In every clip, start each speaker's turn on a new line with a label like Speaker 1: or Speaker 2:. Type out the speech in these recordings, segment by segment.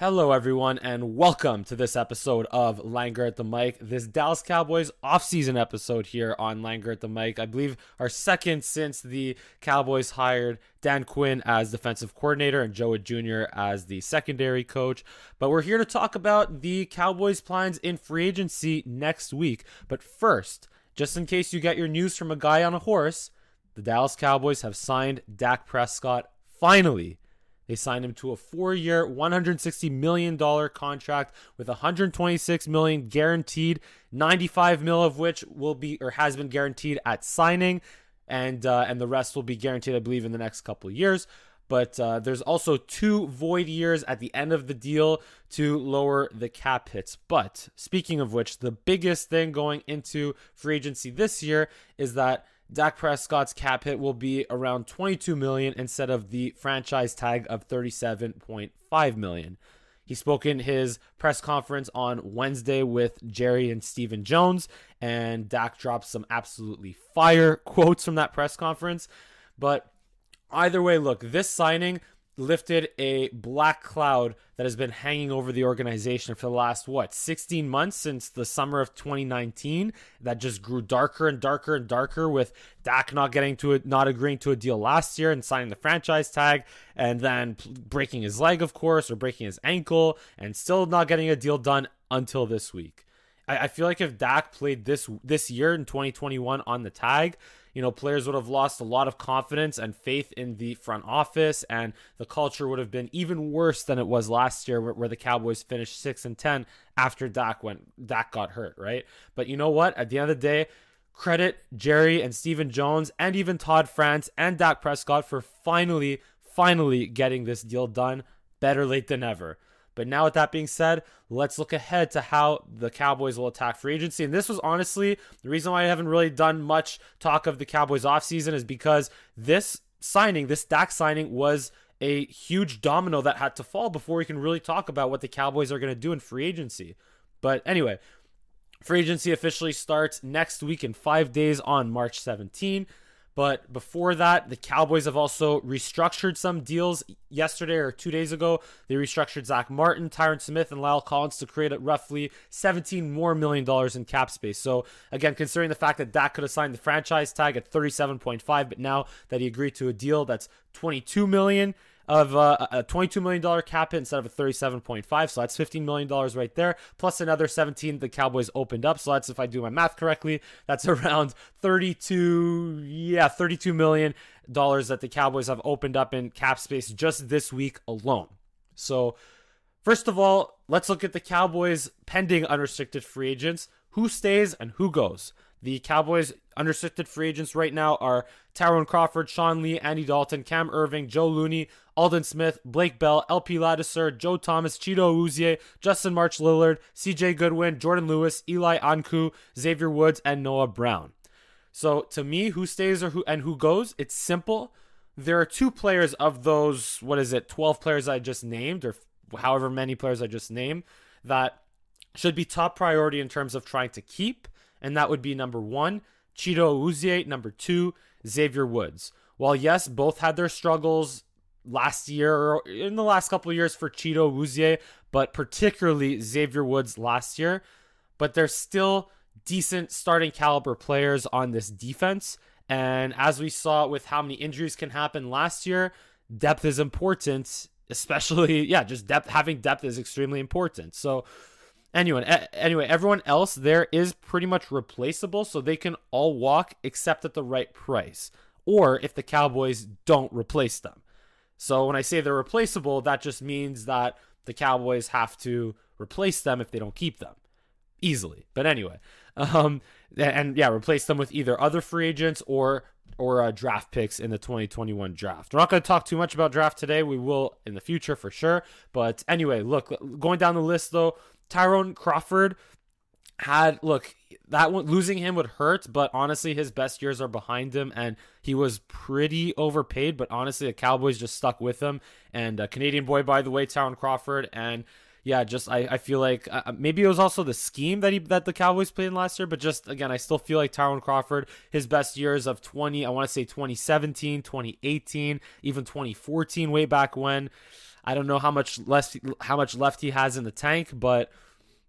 Speaker 1: Hello, everyone, and welcome to this episode of Langer at the Mic. This Dallas Cowboys offseason episode here on Langer at the Mic. I believe our second since the Cowboys hired Dan Quinn as defensive coordinator and Joe Jr. as the secondary coach. But we're here to talk about the Cowboys' plans in free agency next week. But first, just in case you get your news from a guy on a horse, the Dallas Cowboys have signed Dak Prescott finally they signed him to a four-year, $160 million contract with 126 million guaranteed, 95 mil of which will be or has been guaranteed at signing, and uh, and the rest will be guaranteed, I believe, in the next couple of years. But uh, there's also two void years at the end of the deal to lower the cap hits. But speaking of which, the biggest thing going into free agency this year is that Dak Prescott's cap hit will be around 22 million instead of the franchise tag of 37.5 million. He spoke in his press conference on Wednesday with Jerry and Stephen Jones, and Dak dropped some absolutely fire quotes from that press conference. But either way, look, this signing lifted a black cloud that has been hanging over the organization for the last what 16 months since the summer of 2019 that just grew darker and darker and darker with Dak not getting to it not agreeing to a deal last year and signing the franchise tag and then breaking his leg of course or breaking his ankle and still not getting a deal done until this week I, I feel like if Dak played this this year in 2021 on the tag you know, players would have lost a lot of confidence and faith in the front office, and the culture would have been even worse than it was last year, where, where the Cowboys finished six and ten after Dak went Dak got hurt, right? But you know what? At the end of the day, credit Jerry and Stephen Jones and even Todd France and Dak Prescott for finally, finally getting this deal done. Better late than never. But now, with that being said, let's look ahead to how the Cowboys will attack free agency. And this was honestly the reason why I haven't really done much talk of the Cowboys offseason is because this signing, this Dak signing, was a huge domino that had to fall before we can really talk about what the Cowboys are going to do in free agency. But anyway, free agency officially starts next week in five days on March 17. But before that, the Cowboys have also restructured some deals yesterday or two days ago. They restructured Zack Martin, Tyron Smith, and La'el Collins to create roughly 17 more million dollars in cap space. So again, considering the fact that Dak could have signed the franchise tag at 37.5, but now that he agreed to a deal that's 22 million, of uh, a $22 million cap hit instead of a 37.5. So that's $15 million right there, plus another 17 the Cowboys opened up. So that's, if I do my math correctly, that's around 32, yeah, $32 million that the Cowboys have opened up in cap space just this week alone. So, first of all, let's look at the Cowboys pending unrestricted free agents. Who stays and who goes? The Cowboys unrestricted free agents right now are Tyrone Crawford, Sean Lee, Andy Dalton, Cam Erving, Joe Looney, Aldon Smith, Blake Bell, LP Ladouceur, Joe Thomas, Chido Awuzie, Justin March Lillard, CJ Goodwin, Jourdan Lewis, Eli Ankou, Xavier Woods, and Noah Brown. So to me, who stays or who and who goes, it's simple. There are two players of those, what is it, 12 players I just named, or however many players I just named, that should be top priority in terms of trying to keep and that would be number one, Chido Awuzie, number two, Xavier Woods. While yes, both had their struggles last year or in the last couple of years for Chido Awuzie, but particularly Xavier Woods last year, but they're still decent starting caliber players on this defense. And as we saw with how many injuries can happen last year, depth is important, especially, yeah, just depth, having depth is extremely important. So, Anyway, anyway, everyone else there is pretty much replaceable, so they can all walk except at the right price, or if the Cowboys don't replace them. So when I say they're replaceable, that just means that the Cowboys have to replace them if they don't keep them easily. But anyway, um, and yeah, replace them with either other free agents or or uh, draft picks in the 2021 draft. We're not going to talk too much about draft today. We will in the future for sure. But anyway, look, going down the list though, Tyrone Crawford had look that one losing him would hurt, but honestly, his best years are behind him, and he was pretty overpaid. But honestly, the Cowboys just stuck with him. And a Canadian boy, by the way, Tyrone Crawford, and yeah, just I, I feel like uh, uh, maybe it was also the scheme that he that the Cowboys played in last year, but just again, I still feel like Tyrone Crawford, his best years of 20, I want to say 2017, 2018, even 2014, way back when. I don't know how much less how much left he has in the tank, but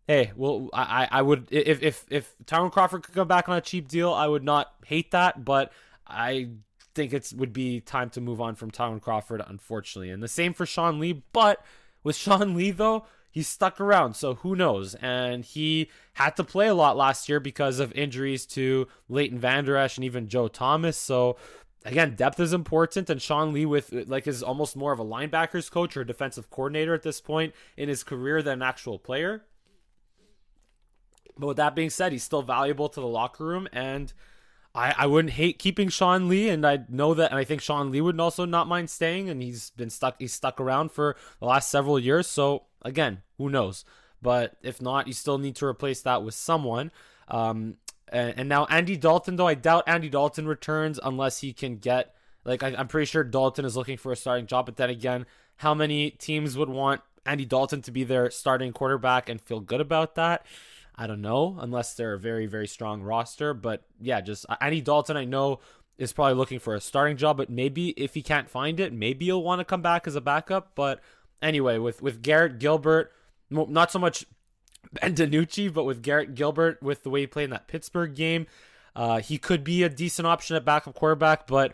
Speaker 1: hey, well, I I would if if if Tyrone Crawford could come back on a cheap deal, I would not hate that, but I think it would be time to move on from Tyrone Crawford, unfortunately. And the same for Sean Lee, but with Sean Lee though, he's stuck around, so who knows? And he had to play a lot last year because of injuries to Leighton Vander Esch and even Joe Thomas. So again, depth is important, and Sean Lee with like is almost more of a linebackers coach or defensive coordinator at this point in his career than an actual player. But with that being said, he's still valuable to the locker room, and I, I wouldn't hate keeping Sean Lee, and I know that, and I think Sean Lee would also not mind staying, and he's been stuck, he's stuck around for the last several years. So again, who knows? But if not, you still need to replace that with someone. Um, and, now Andy Dalton, though I doubt Andy Dalton returns unless he can get like I, I'm pretty sure Dalton is looking for a starting job. But then again, how many teams would want Andy Dalton to be their starting quarterback and feel good about that? I don't know, unless they're a very, very strong roster. But yeah, just uh, Andy Dalton, I know is probably looking for a starting job, but maybe if he can't find it, maybe he'll want to come back as a backup. But anyway, with with Garrett Gilbert, not so much Ben DiNucci, but with Garrett Gilbert, with the way he played in that Pittsburgh game, uh, he could be a decent option at backup quarterback. But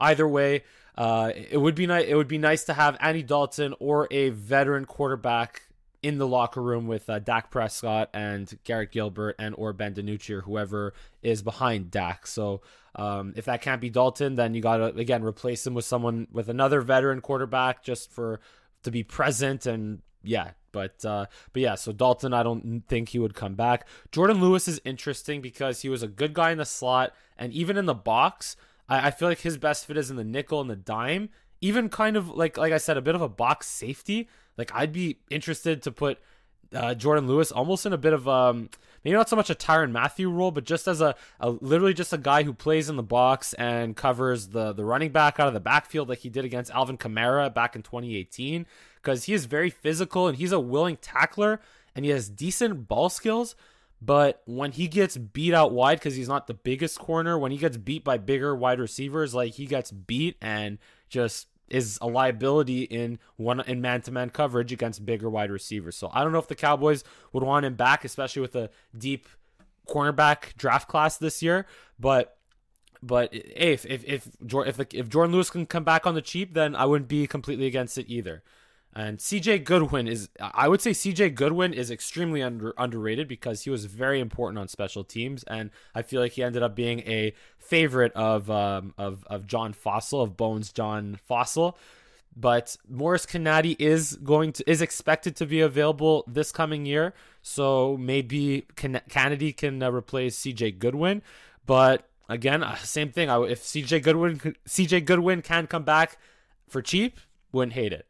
Speaker 1: either way, uh, it would be nice. It would be nice to have Andy Dalton or a veteran quarterback in the locker room with uh, Dak Prescott and Garrett Gilbert and or Ben DiNucci or whoever is behind Dak. So um, if that can't be Dalton, then you got to again replace him with someone with another veteran quarterback just for to be present and yeah, but uh, but yeah, so Dalton, I don't think he would come back. Jourdan Lewis is interesting because he was a good guy in the slot, and even in the box, I, I feel like his best fit is in the nickel and the dime. Even kind of like like I said, a bit of a box safety. Like I'd be interested to put uh, Jourdan Lewis almost in a bit of um maybe not so much a Tyrann Mathieu role, but just as a, a literally just a guy who plays in the box and covers the the running back out of the backfield like he did against Alvin Kamara back in 2018 because he is very physical and he's a willing tackler and he has decent ball skills. But when he gets beat out wide, because he's not the biggest corner, when he gets beat by bigger wide receivers, like he gets beat and just is a liability in one in man to man coverage against bigger wide receivers. So I don't know if the Cowboys would want him back, especially with a deep cornerback draft class this year. But but hey, if if if if, if Jourdan Lewis can come back on the cheap, then I wouldn't be completely against it either. And CJ Goodwin is, I would say CJ Goodwin is extremely under, underrated because he was very important on special teams, and I feel like he ended up being a favorite of um, of of John Fassel of Bones John Fassel. But Morris Canady is going to is expected to be available this coming year, so maybe Can- can uh, replace CJ Goodwin. But again, uh, same thing. I, if CJ Goodwin CJ Goodwin can come back for cheap, wouldn't hate it.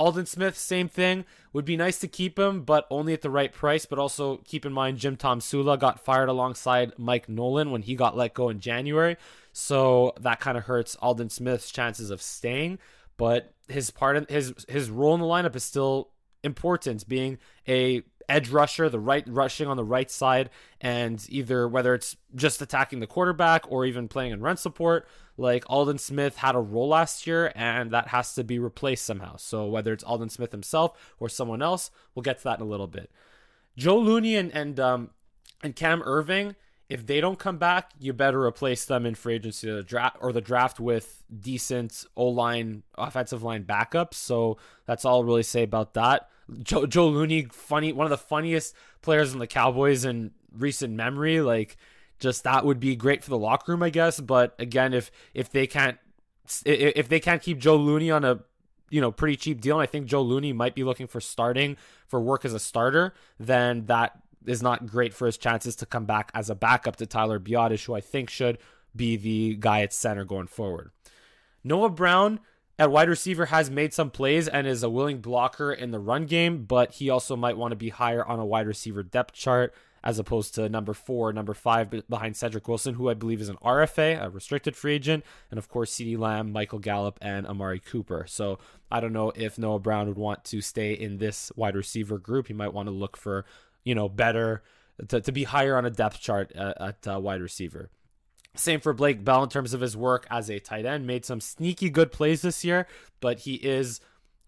Speaker 1: Aldon Smith, same thing. Would be nice to keep him, but only at the right price. But also keep in mind, Jim Tomsula got fired alongside Mike Nolan when he got let go in January. So that kind of hurts Aldon Smith's chances of staying. But his part of his his role in the lineup is still important, being a edge rusher, the right rushing on the right side, and either whether it's just attacking the quarterback or even playing in run support. Like Aldon Smith had a role last year, and that has to be replaced somehow. So whether it's Aldon Smith himself or someone else, we'll get to that in a little bit. Joe Looney and and um, and Cam Erving, if they don't come back, you better replace them in free agency or the draft or the draft with decent O line, offensive line backups. So that's all I'll really say about that. Joe, Joe Looney, funny, one of the funniest players in the Cowboys in recent memory. Like, just that would be great for the locker room, I guess. But again, if if they can't if they can't keep Joe Looney on a you know pretty cheap deal, and I think Joe Looney might be looking for starting for work as a starter, then that is not great for his chances to come back as a backup to Tyler Biadasz, who I think should be the guy at center going forward. Noah Brown at wide receiver has made some plays and is a willing blocker in the run game, but he also might want to be higher on a wide receiver depth chart as opposed to number four, number five behind Cedric Wilson, who I believe is an RFA, a restricted free agent, and of course CeeDee Lamb, Michael Gallup, and Amari Cooper. So I don't know if Noah Brown would want to stay in this wide receiver group. He might want to look for, you know, better to, to be higher on a depth chart uh, at, at uh, wide receiver. Same for Blake Bell in terms of his work as a tight end. Made some sneaky good plays this year, but he is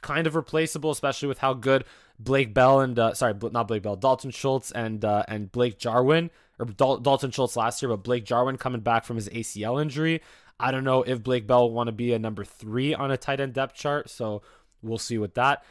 Speaker 1: kind of replaceable, especially with how good Blake Bell and uh, sorry, not Blake Bell, Dalton Schultz and uh, and Blake Jarwin or Dal- Dalton Schultz last year, but Blake Jarwin coming back from his ACL injury. I don't know if Blake Bell want to be a number three on a tight end depth chart, so we'll see with that.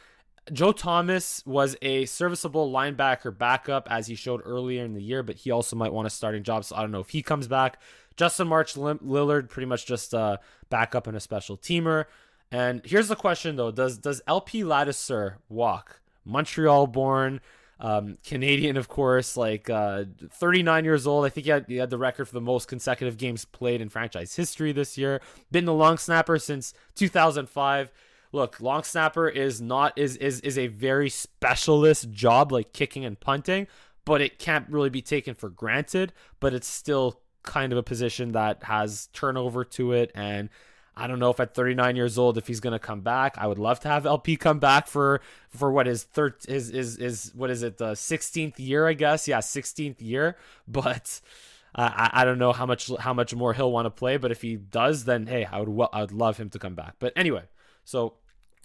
Speaker 1: Joe Thomas was a serviceable linebacker backup as he showed earlier in the year, but he also might want a starting job. So I don't know if he comes back. Justin March Lillard, pretty much just a backup and a special teamer. And here's the question though: Does does LP Ladouceur walk? Montreal born, um, Canadian, of course, like uh, 39 years old. I think he had, he had the record for the most consecutive games played in franchise history this year. Been the long snapper since 2005 look, long snapper is not is is is a very specialist job like kicking and punting, but it can't really be taken for granted, but it's still kind of a position that has turnover to it and I don't know if at 39 years old if he's going to come back. I would love to have LP come back for for what is third is is is what is it the 16th year I guess. Yeah, 16th year, but uh, I, I don't know how much how much more he'll want to play, but if he does, then hey, I would I would love him to come back. But anyway, so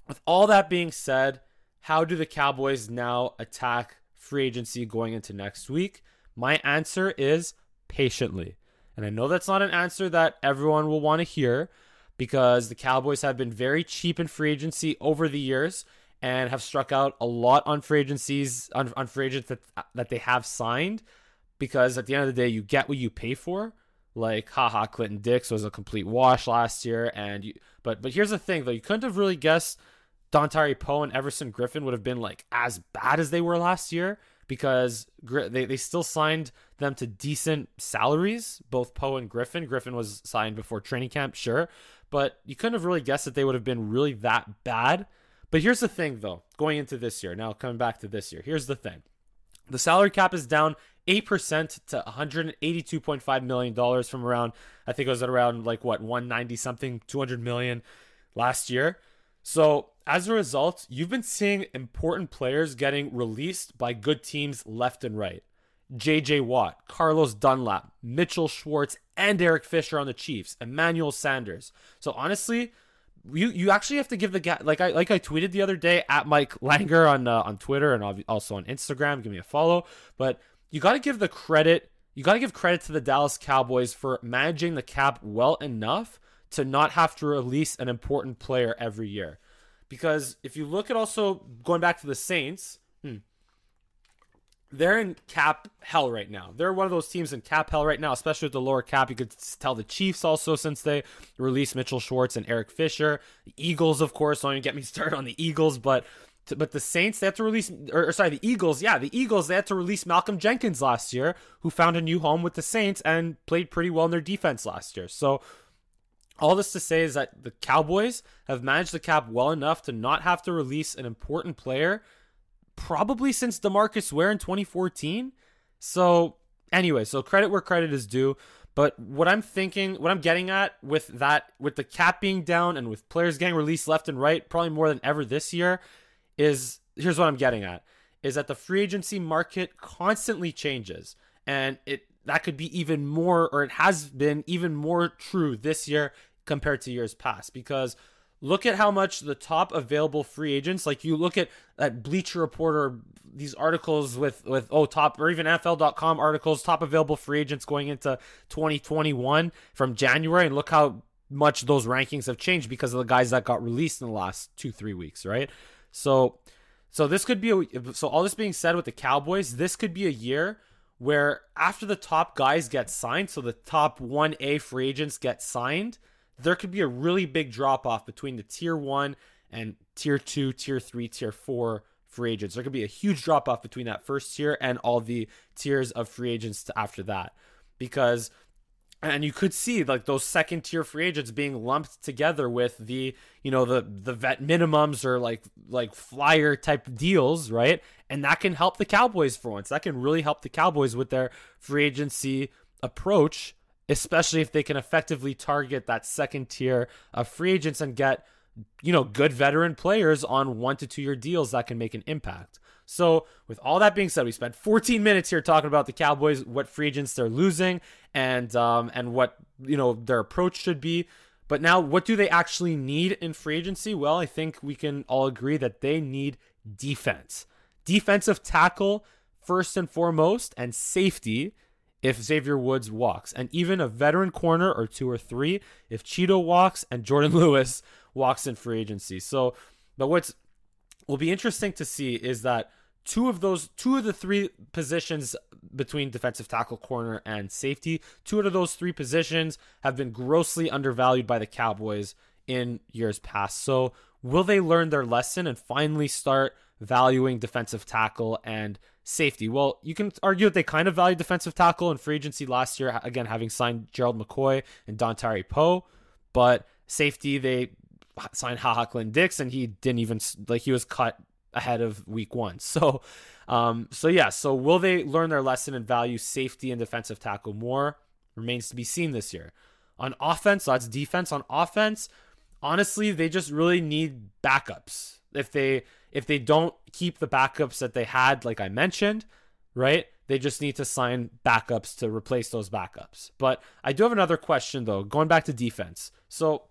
Speaker 1: with all that being said, how do the Cowboys now attack free agency going into next week? My answer is patiently. And I know that's not an answer that everyone will want to hear because the Cowboys have been very cheap in free agency over the years and have struck out a lot on free agencies on, on free agents that that they have signed because at the end of the day you get what you pay for. Like Ha Ha Clinton-Dix was a complete wash last year and you but but here's the thing though you couldn't have really guessed Dontari Poe and Everson Griffen would have been like as bad as they were last year because they, they still signed them to decent salaries, both Poe and Griffen. Griffen was signed before training camp, sure, but you couldn't have really guessed that they would have been really that bad. But here's the thing, though, going into this year, now coming back to this year, here's the thing the salary cap is down 8% to $182.5 million from around, I think it was at around like what, 190 something, 200 million last year. So as a result, you've been seeing important players getting released by good teams left and right. JJ Watt, Carlos Dunlap, Mitchell Schwartz, and Eric Fisher on the Chiefs, Emmanuel Sanders. So honestly, you you actually have to give the guy like I like I tweeted the other day at Mike Langer on uh, on Twitter and also on Instagram. Give me a follow, but you got to give the credit. You got to give credit to the Dallas Cowboys for managing the cap well enough to not have to release an important player every year. Because if you look at also going back to the Saints, hmm, they're in cap hell right now. They're one of those teams in cap hell right now, especially with the lower cap. You could tell the Chiefs also since they released Mitchell Schwartz and Eric Fisher. The Eagles, of course, don't even get me started on the Eagles, but but the Saints they had to release or, or, sorry the Eagles yeah the Eagles they had to release Malcolm Jenkins last year who found a new home with the Saints and played pretty well in their defense last year so all this to say is that the Cowboys have managed the cap well enough to not have to release an important player probably since DeMarcus Ware in 2014. So, anyway, so credit where credit is due. But what I'm thinking, what I'm getting at with that, with the cap being down and with players getting released left and right, probably more than ever this year, is here's what I'm getting at is that the free agency market constantly changes. And it that could be even more, or it has been even more true this year compared to years past. Because look at how much the top available free agents like you look at that bleacher reporter these articles with with oh top or even nfl.com articles top available free agents going into 2021 from january and look how much those rankings have changed because of the guys that got released in the last two three weeks right? So so this could be a so all this being said with the cowboys this could be a year where after the top guys get signed so the top 1a free agents get signed there could be a really big drop off between the tier one and tier two, tier three, tier four free agents. There could be a huge drop off between that first tier and all the tiers of free agents after that. Because and you could see like those second tier free agents being lumped together with the you know the the vet minimums or like like flyer type deals right and that can help the cowboys for once that can really help the cowboys with their free agency approach especially if they can effectively target that second tier of free agents and get you know good veteran players on one to two year deals that can make an impact. So, with all that being said, we spent 14 minutes here talking about the Cowboys, what free agents they're losing, and um, and what you know their approach should be. But now, what do they actually need in free agency? Well, I think we can all agree that they need defense. Defensive tackle, first and foremost, and safety if Xavier Woods walks. And even a veteran corner or two or three if Chido walks and Jordan Lewis walks in free agency. So, but what's will be interesting to see is that two of those two of the three positions between defensive tackle corner and safety two out of those three positions have been grossly undervalued by the cowboys in years past. So will they learn their lesson and finally start valuing defensive tackle and safety? Well you can argue that they kind of valued defensive tackle in free agency last year again having signed gerald mccoy and dontari poe but safety they signed Ha Ha Clinton-Dix and he didn't even like he was cut ahead of week one. So, um, so yeah. So will they learn their lesson and value safety and defensive tackle more? Remains to be seen this year. On offense, so that's defense. On offense, honestly, they just really need backups. If they if they don't keep the backups that they had, like I mentioned, right? They just need to sign backups to replace those backups. But I do have another question though, going back to defense. So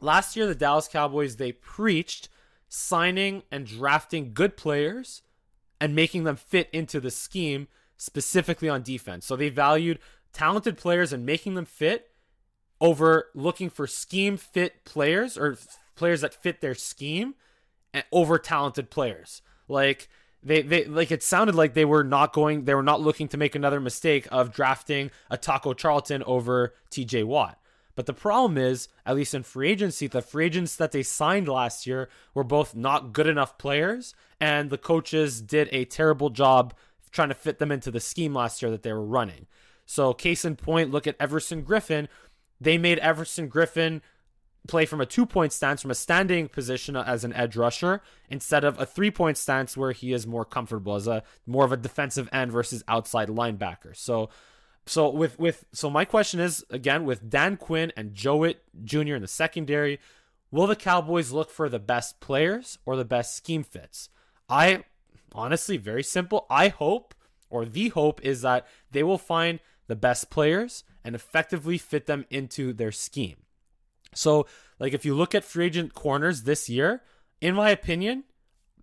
Speaker 1: last year the Dallas Cowboys they preached signing and drafting good players and making them fit into the scheme specifically on defense. So they valued talented players and making them fit over looking for scheme fit players or players that fit their scheme and over talented players. Like they they like it sounded like they were not going they were not looking to make another mistake of drafting a Taco Charlton over TJ Watt. But the problem is, at least in free agency, the free agents that they signed last year were both not good enough players, and the coaches did a terrible job trying to fit them into the scheme last year that they were running. So, case in point, look at Everson Griffen. They made Everson Griffen play from a two point stance, from a standing position as an edge rusher, instead of a three point stance where he is more comfortable as a more of a defensive end versus outside linebacker. So, so with with so my question is again with Dan Quinn and Joe Whitt Jr. in the secondary, will the Cowboys look for the best players or the best scheme fits? I honestly very simple. I hope or the hope is that they will find the best players and effectively fit them into their scheme. So, like if you look at free agent corners this year, in my opinion,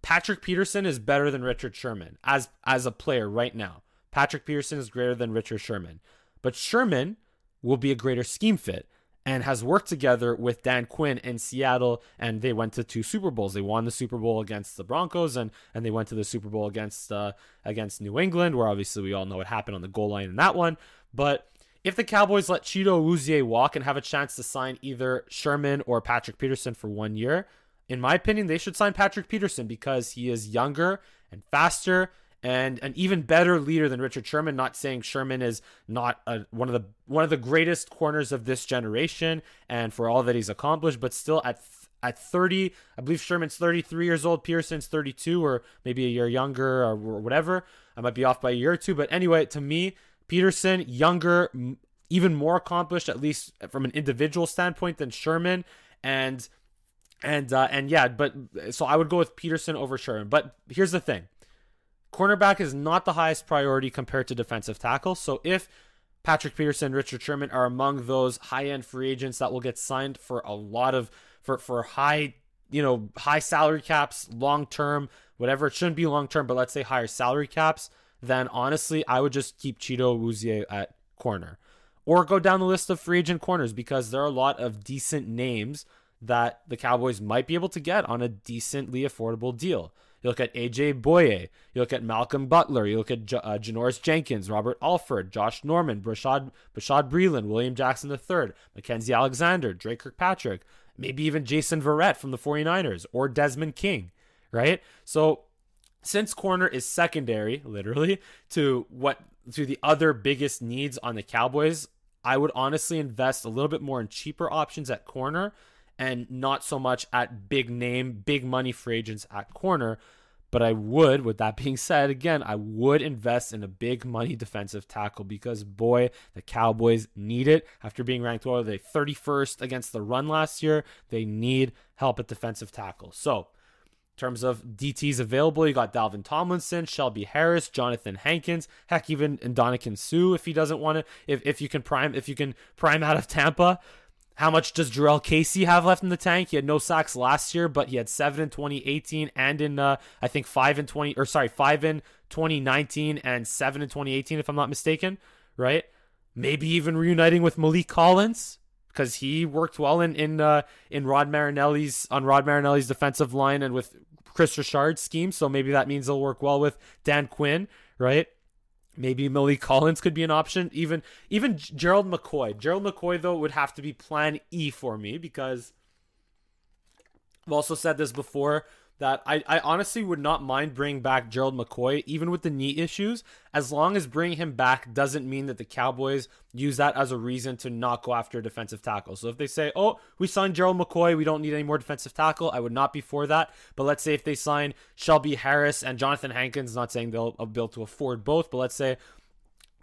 Speaker 1: Patrick Peterson is better than Richard Sherman as as a player right now. Patrick Peterson is greater than Richard Sherman. But Sherman will be a greater scheme fit and has worked together with Dan Quinn in Seattle and they went to two Super Bowls. They won the Super Bowl against the Broncos and and they went to the Super Bowl against uh, against New England where obviously we all know what happened on the goal line in that one. But if the Cowboys let Chido Awuzie walk and have a chance to sign either Sherman or Patrick Peterson for one year, in my opinion, they should sign Patrick Peterson because he is younger and faster and an even better leader than Richard Sherman. Not saying Sherman is not a, one of the one of the greatest corners of this generation, and for all that he's accomplished, but still at at 30, I believe Sherman's 33 years old, Pearson's 32, or maybe a year younger, or whatever. I might be off by a year or two, but anyway, to me, Peterson younger, even more accomplished, at least from an individual standpoint, than Sherman, and and uh, and yeah, but so I would go with Peterson over Sherman. But here's the thing Cornerback is not the highest priority compared to defensive tackle. So if Patrick Peterson, Richard Sherman are among those high-end free agents that will get signed for a lot of for for high, you know, high salary caps, long term, whatever. It shouldn't be long term, but let's say higher salary caps. Then honestly, I would just keep Chido Awuzie at corner, or go down the list of free agent corners because there are a lot of decent names that the Cowboys might be able to get on a decently affordable deal. You look at AJ Bouye. You look at Malcolm Butler. You look at J- uh, Janoris Jenkins, Robert Alford, Josh Norman, Bashaud, Bashaud Breeland, William Jackson III, Mackenzie Alexander, Drake Kirkpatrick, maybe even Jason Verrett from the 49ers or Desmond King, right? So since corner is secondary, literally, to what to the other biggest needs on the Cowboys, I would honestly invest a little bit more in cheaper options at corner and not so much at big name, big money free agents at corner. But I would, with that being said, again, I would invest in a big money defensive tackle because, boy, the Cowboys need it. After being ranked, are they, 31st against the run last year? They need help at defensive tackle. So, in terms of DTs available, you got Dalvin Tomlinson, Shelby Harris, Jonathan Hankins, heck, even Ndamukong Suh if he doesn't want to, if, if you can prime, if you can prime out of Tampa. How much does Jurrell Casey have left in the tank? He had no sacks last year, but he had seven in 2018 and in uh, I think five in 20 or sorry five in 2019 and seven in 2018 if I'm not mistaken, right? Maybe even reuniting with Maliek Collins because he worked well in in uh, in Rod Marinelli's on Rod Marinelli's defensive line and with Kris Richard's scheme. So maybe that means they'll work well with Dan Quinn, right? Maybe Maliek Collins could be an option. Even even Gerald McCoy. Gerald McCoy though would have to be plan E for me because I've also said this before that I, I honestly would not mind bringing back Gerald McCoy, even with the knee issues, as long as bringing him back doesn't mean that the Cowboys use that as a reason to not go after a defensive tackle. So if they say, oh, we signed Gerald McCoy, we don't need any more defensive tackle, I would not be for that. But let's say if they sign Shelby Harris and Jonathan Hankins, not saying they'll uh, be able to afford both, but let's say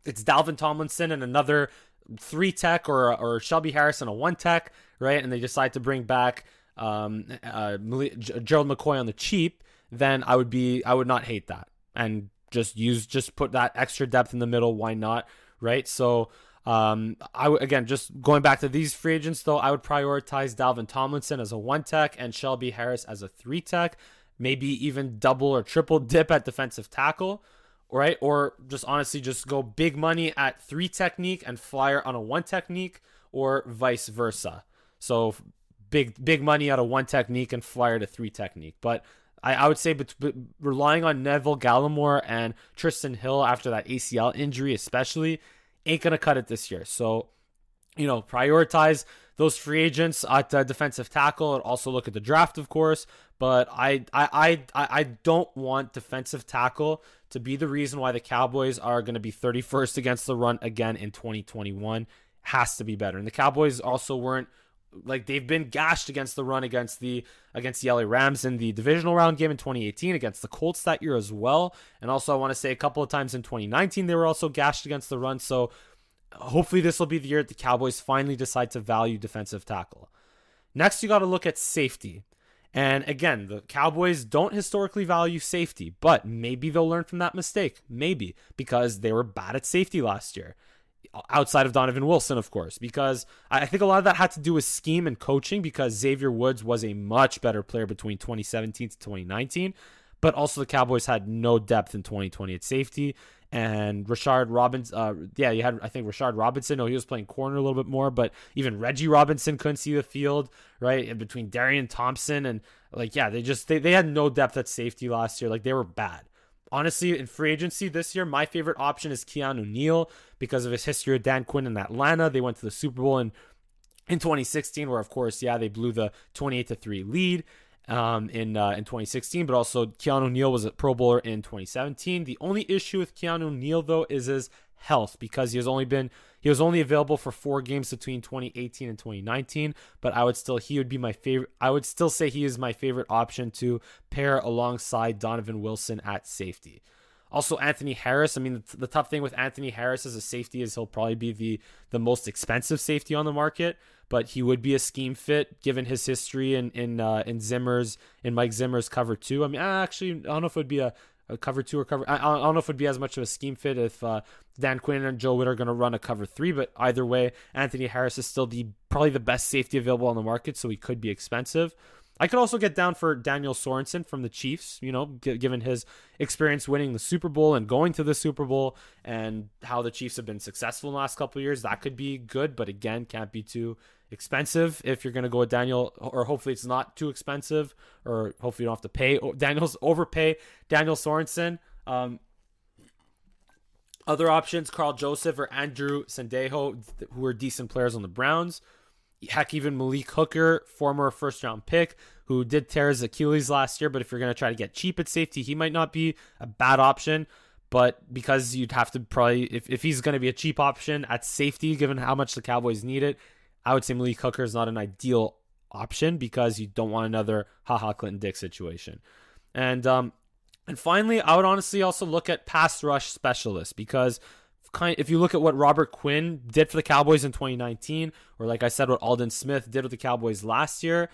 Speaker 1: it's Dalvin Tomlinson and another three tech or, or Shelby Harris and a one tech, right? And they decide to bring back um, uh, Gerald McCoy on the cheap, then I would be I would not hate that and just use just put that extra depth in the middle. Why not? Right. So um, I w- again just going back to these free agents though, I would prioritize Dalvin Tomlinson as a one tech and Shelby Harris as a three tech, maybe even double or triple dip at defensive tackle. Right, or just honestly, just go big money at three technique and flyer on a one technique, or vice versa. So big big money out of one technique and flyer to three technique. But I, I would say but, but relying on Neville Gallimore and Trysten Hill after that ACL injury, especially, ain't gonna cut it this year. So, you know, prioritize those free agents at uh, defensive tackle and also look at the draft, of course. But I, I, I, I don't want defensive tackle to be the reason why the Cowboys are going to be 31st against the run again in 2021. Has to be better. And the Cowboys also weren't like they've been gashed against the run against the against the LA Rams in the divisional round game in 2018 against the Colts that year as well. And also I want to say a couple of times in 2019 they were also gashed against the run. So hopefully this will be the year that the Cowboys finally decide to value defensive tackle. Next you got to look at safety. And again, the Cowboys don't historically value safety, but maybe they'll learn from that mistake. Maybe because they were bad at safety last year outside of Donovan Wilson, of course, because I think a lot of that had to do with scheme and coaching because Xavier Woods was a much better player between 2017 to 2019. But also, the Cowboys had no depth in 2020 at safety. And Rashard Robinson, uh, yeah, you had, I think, Rashard Robinson. No, he was playing corner a little bit more, but even Reggie Robinson couldn't see the field, right? And between Darian Thompson and, like, yeah, they just, they, they had no depth at safety last year. Like, they were bad honestly, in free agency this year, my favorite option is Keanu Neal because of his history with Dan Quinn in Atlanta. They went to the Super Bowl in in 2016, where of course, yeah, they blew the 28 to three lead um, in uh, in 2016, but also Keanu Neal was a Pro Bowler in 2017. The only issue with Keanu Neal though is his health because he has only been he was only available for four games between 2018 and 2019 but i would still he would be my favorite i would still say he is my favorite option to pair alongside donovan wilson at safety also anthony harris i mean the, the tough thing with anthony harris as a safety is he'll probably be the the most expensive safety on the market but he would be a scheme fit given his history in in uh, in Zimmer's in Mike Zimmer's cover two. I mean, actually, I don't know if it would be a a cover two or cover. I, I, don't know if it would be as much of a scheme fit if uh, Dan Quinn and Joe Whitt are going to run a cover three, but either way, Anthony Harris is still the probably the best safety available on the market, so he could be expensive. I could also get down for Daniel Sorensen from the Chiefs, you know, g- given his experience winning the Super Bowl and going to the Super Bowl and how the Chiefs have been successful in the last couple years. That could be good, but again, can't be too expensive if you're going to go with Daniel, or hopefully it's not too expensive, or hopefully you don't have to pay Daniel's overpay Daniel Sorensen. Um, other options: Karl Joseph or Andrew Sendejo, who are decent players on the Browns. Heck, even Malik Hooker, former first round pick, who did tear his Achilles last year. But if you're going to try to get cheap at safety, he might not be a bad option. But because you'd have to probably, if, if he's going to be a cheap option at safety, given how much the Cowboys need it, I would say Malik Hooker is not an ideal option because you don't want another Ha Ha Clinton-Dix situation. And um, and finally, I would honestly also look at pass rush specialists because if you look at what Robert Quinn did for the Cowboys in 2019, or like I said, what Aldon Smith did with the Cowboys last year,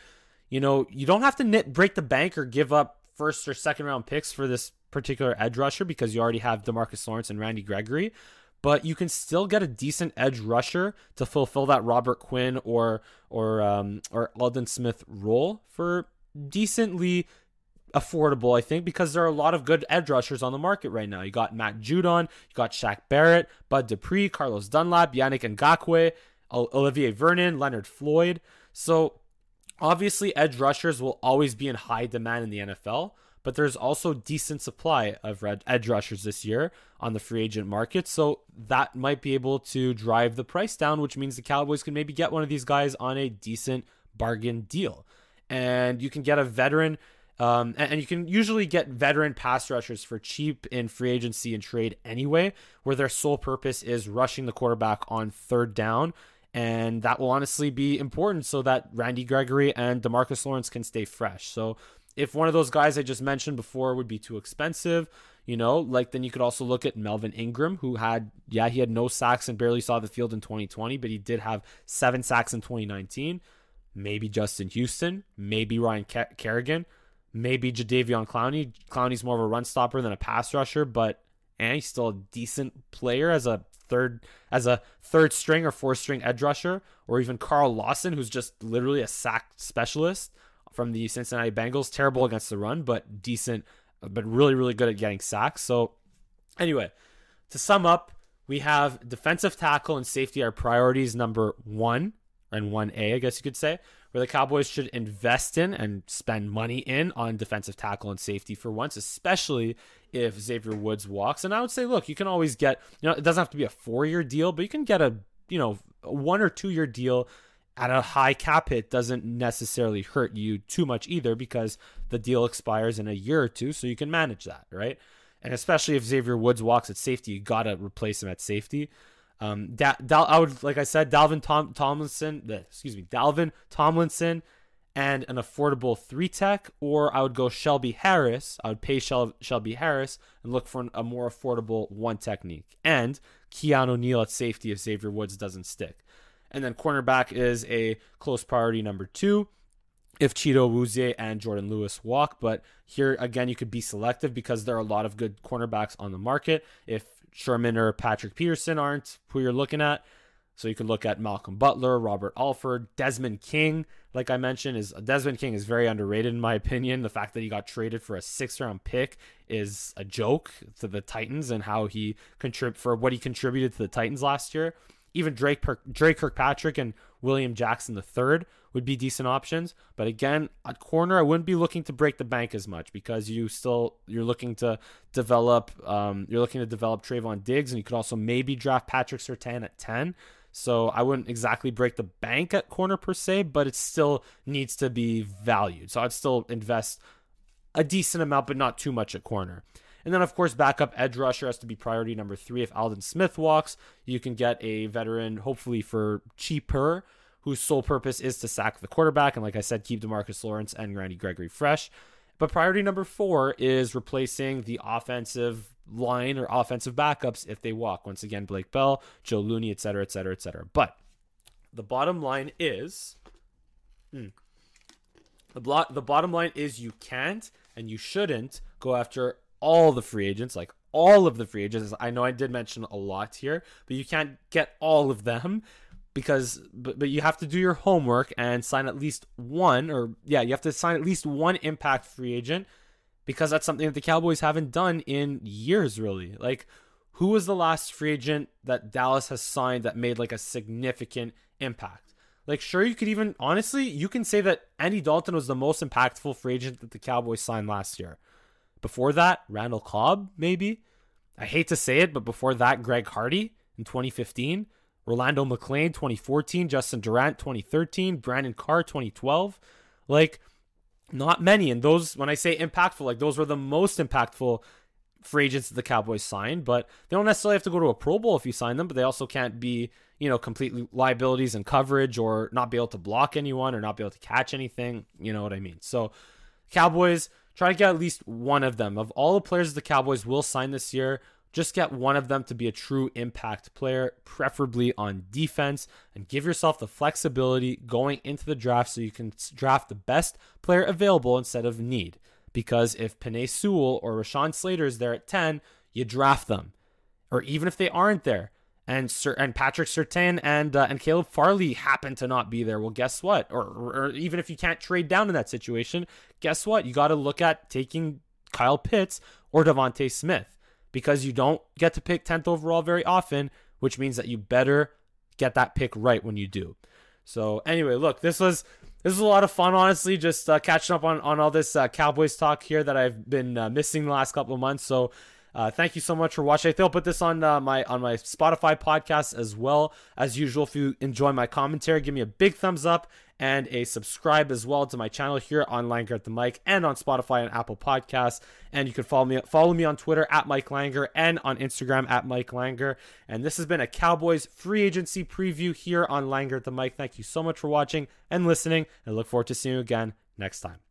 Speaker 1: you know, you don't have to knit, break the bank or give up first or second round picks for this particular edge rusher because you already have Demarcus Lawrence and Randy Gregory. But you can still get a decent edge rusher to fulfill that Robert Quinn or or um, or Aldon Smith role for decently affordable, I think, because there are a lot of good edge rushers on the market right now. You got Matt Judon, you got Shaq Barrett, Bud Dupree, Carlos Dunlap, Yannick Ngakoue, Olivier Vernon, Leonard Floyd. So obviously, edge rushers will always be in high demand in the NFL, but there's also decent supply of red edge rushers this year on the free agent market. So that might be able to drive the price down, which means the Cowboys can maybe get one of these guys on a decent bargain deal. And you can get a veteran um, and, and, you can usually get veteran pass rushers for cheap in free agency and trade anyway, where their sole purpose is rushing the quarterback on third down. And that will honestly be important so that Randy Gregory and Demarcus Lawrence can stay fresh. So if one of those guys I just mentioned before would be too expensive, you know, like then you could also look at Melvin Ingram, who had, yeah, he had no sacks and barely saw the field in 2020, but he did have seven sacks in 2019. Maybe Justin Houston, maybe Ryan Kerrigan maybe Jadeveon Clowney. Clowney's more of a run stopper than a pass rusher, but and he's still a decent player as a third as a third string or fourth string edge rusher, or even Carl Lawson, who's just literally a sack specialist from the Cincinnati Bengals. Terrible against the run, but decent, but really really good at getting sacks. So anyway, to sum up, we have defensive tackle and safety are priorities number one and one A, I guess you could say where the Cowboys should invest in and spend money in on defensive tackle and safety for once, especially if Xavier Woods walks. And I would say, look, you can always get, you know, it doesn't have to be a four year deal, but you can get a, you know, one or two year deal at a high cap hit doesn't necessarily hurt you too much either because the deal expires in a year or two, so you can manage that, right? And especially if Xavier Woods walks at safety, you got to replace him at safety. Um, da- Dal- I would like I said, Dalvin Tom- Tomlinson. excuse me, Dalvin Tomlinson, and an affordable three tech, or I would go Shelby Harris. I would pay Shel- Shelby Harris and look for an, a more affordable one technique, and Keanu Neal at safety if Xavier Woods doesn't stick. And then cornerback is a close priority number two if Chido Awuzie and Jourdan Lewis walk. But here again, you could be selective because there are a lot of good cornerbacks on the market. If Sherman or Patrick Peterson aren't who you're looking at. So you could look at Malcolm Butler, Robert Alford, Desmond King. Like I mentioned, is Desmond King is very underrated in my opinion. The fact that he got traded for a six round pick is a joke to the Titans and how he contrib for what he contributed to the Titans last year. Even Drake per- Drake Kirkpatrick and William Jackson III would be decent options. But again, at corner, I wouldn't be looking to break the bank as much because you still you're looking to develop um, you're looking to develop Trevon Diggs, and you could also maybe draft Patrick Surtain at ten. So I wouldn't exactly break the bank at corner per se, but it still needs to be valued. So I'd still invest a decent amount, but not too much at corner. And then, of course, backup edge rusher has to be priority number three. If Aldon Smith walks, you can get a veteran, hopefully for cheaper, whose sole purpose is to sack the quarterback. And like I said, keep Demarcus Lawrence and Randy Gregory fresh. But priority number four is replacing the offensive line or offensive backups if they walk. Once again, Blake Bell, Joe Looney, et cetera, et cetera, et cetera. But the bottom line is hmm, the, blo- the bottom line is you can't and you shouldn't go after all the free agents, like all of the free agents. I know I did mention a lot here, but you can't get all of them because but, but you have to do your homework and sign at least one or yeah, you have to sign at least one impact free agent because that's something that the Cowboys haven't done in years really. Like who was the last free agent that Dallas has signed that made like a significant impact? Like sure you could even honestly, you can say that Andy Dalton was the most impactful free agent that the Cowboys signed last year. Before that, Randall Cobb, maybe. I hate to say it, but before that, Greg Hardy in 2015, Rolando McClain 2014, Justin Durant 2013, Brandon Carr 2012. Like, not many. And those, when I say impactful, like those were the most impactful free agents that the Cowboys signed, but they don't necessarily have to go to a Pro Bowl if you sign them, but they also can't be, you know, completely liabilities and coverage or not be able to block anyone or not be able to catch anything. You know what I mean? So, Cowboys, try to get at least one of them. Of all the players the Cowboys will sign this year, just get one of them to be a true impact player, preferably on defense, and give yourself the flexibility going into the draft so you can draft the best player available instead of need. Because if Penei Sewell or Rashawn Slater is there at 10, you draft them. or even if they aren't there, and Sir and Patrick Surtain and uh, and Caleb Farley happen to not be there, well, guess what? Or, or, even if you can't trade down in that situation, guess what? You got to look at taking Kyle Pitts or DeVonta Smith because you don't get to pick 10th overall very often, which means that you better get that pick right when you do. So anyway, look, this was this was a lot of fun, honestly, just uh, catching up on on all this uh, Cowboys talk here that I've been uh, missing the last couple of months. So uh, thank you so much for watching. I think I'll put this on uh, my on my Spotify podcast as well as usual. If you enjoy my commentary, give me a big thumbs up and a subscribe as well to my channel here on Langer at the Mic and on Spotify and Apple Podcasts. And you can follow me follow me on Twitter at Mike Langer and on Instagram at Mike Langer. And this has been a Cowboys free agency preview here on Langer at the Mic. Thank you so much for watching and listening, and look forward to seeing you again next time.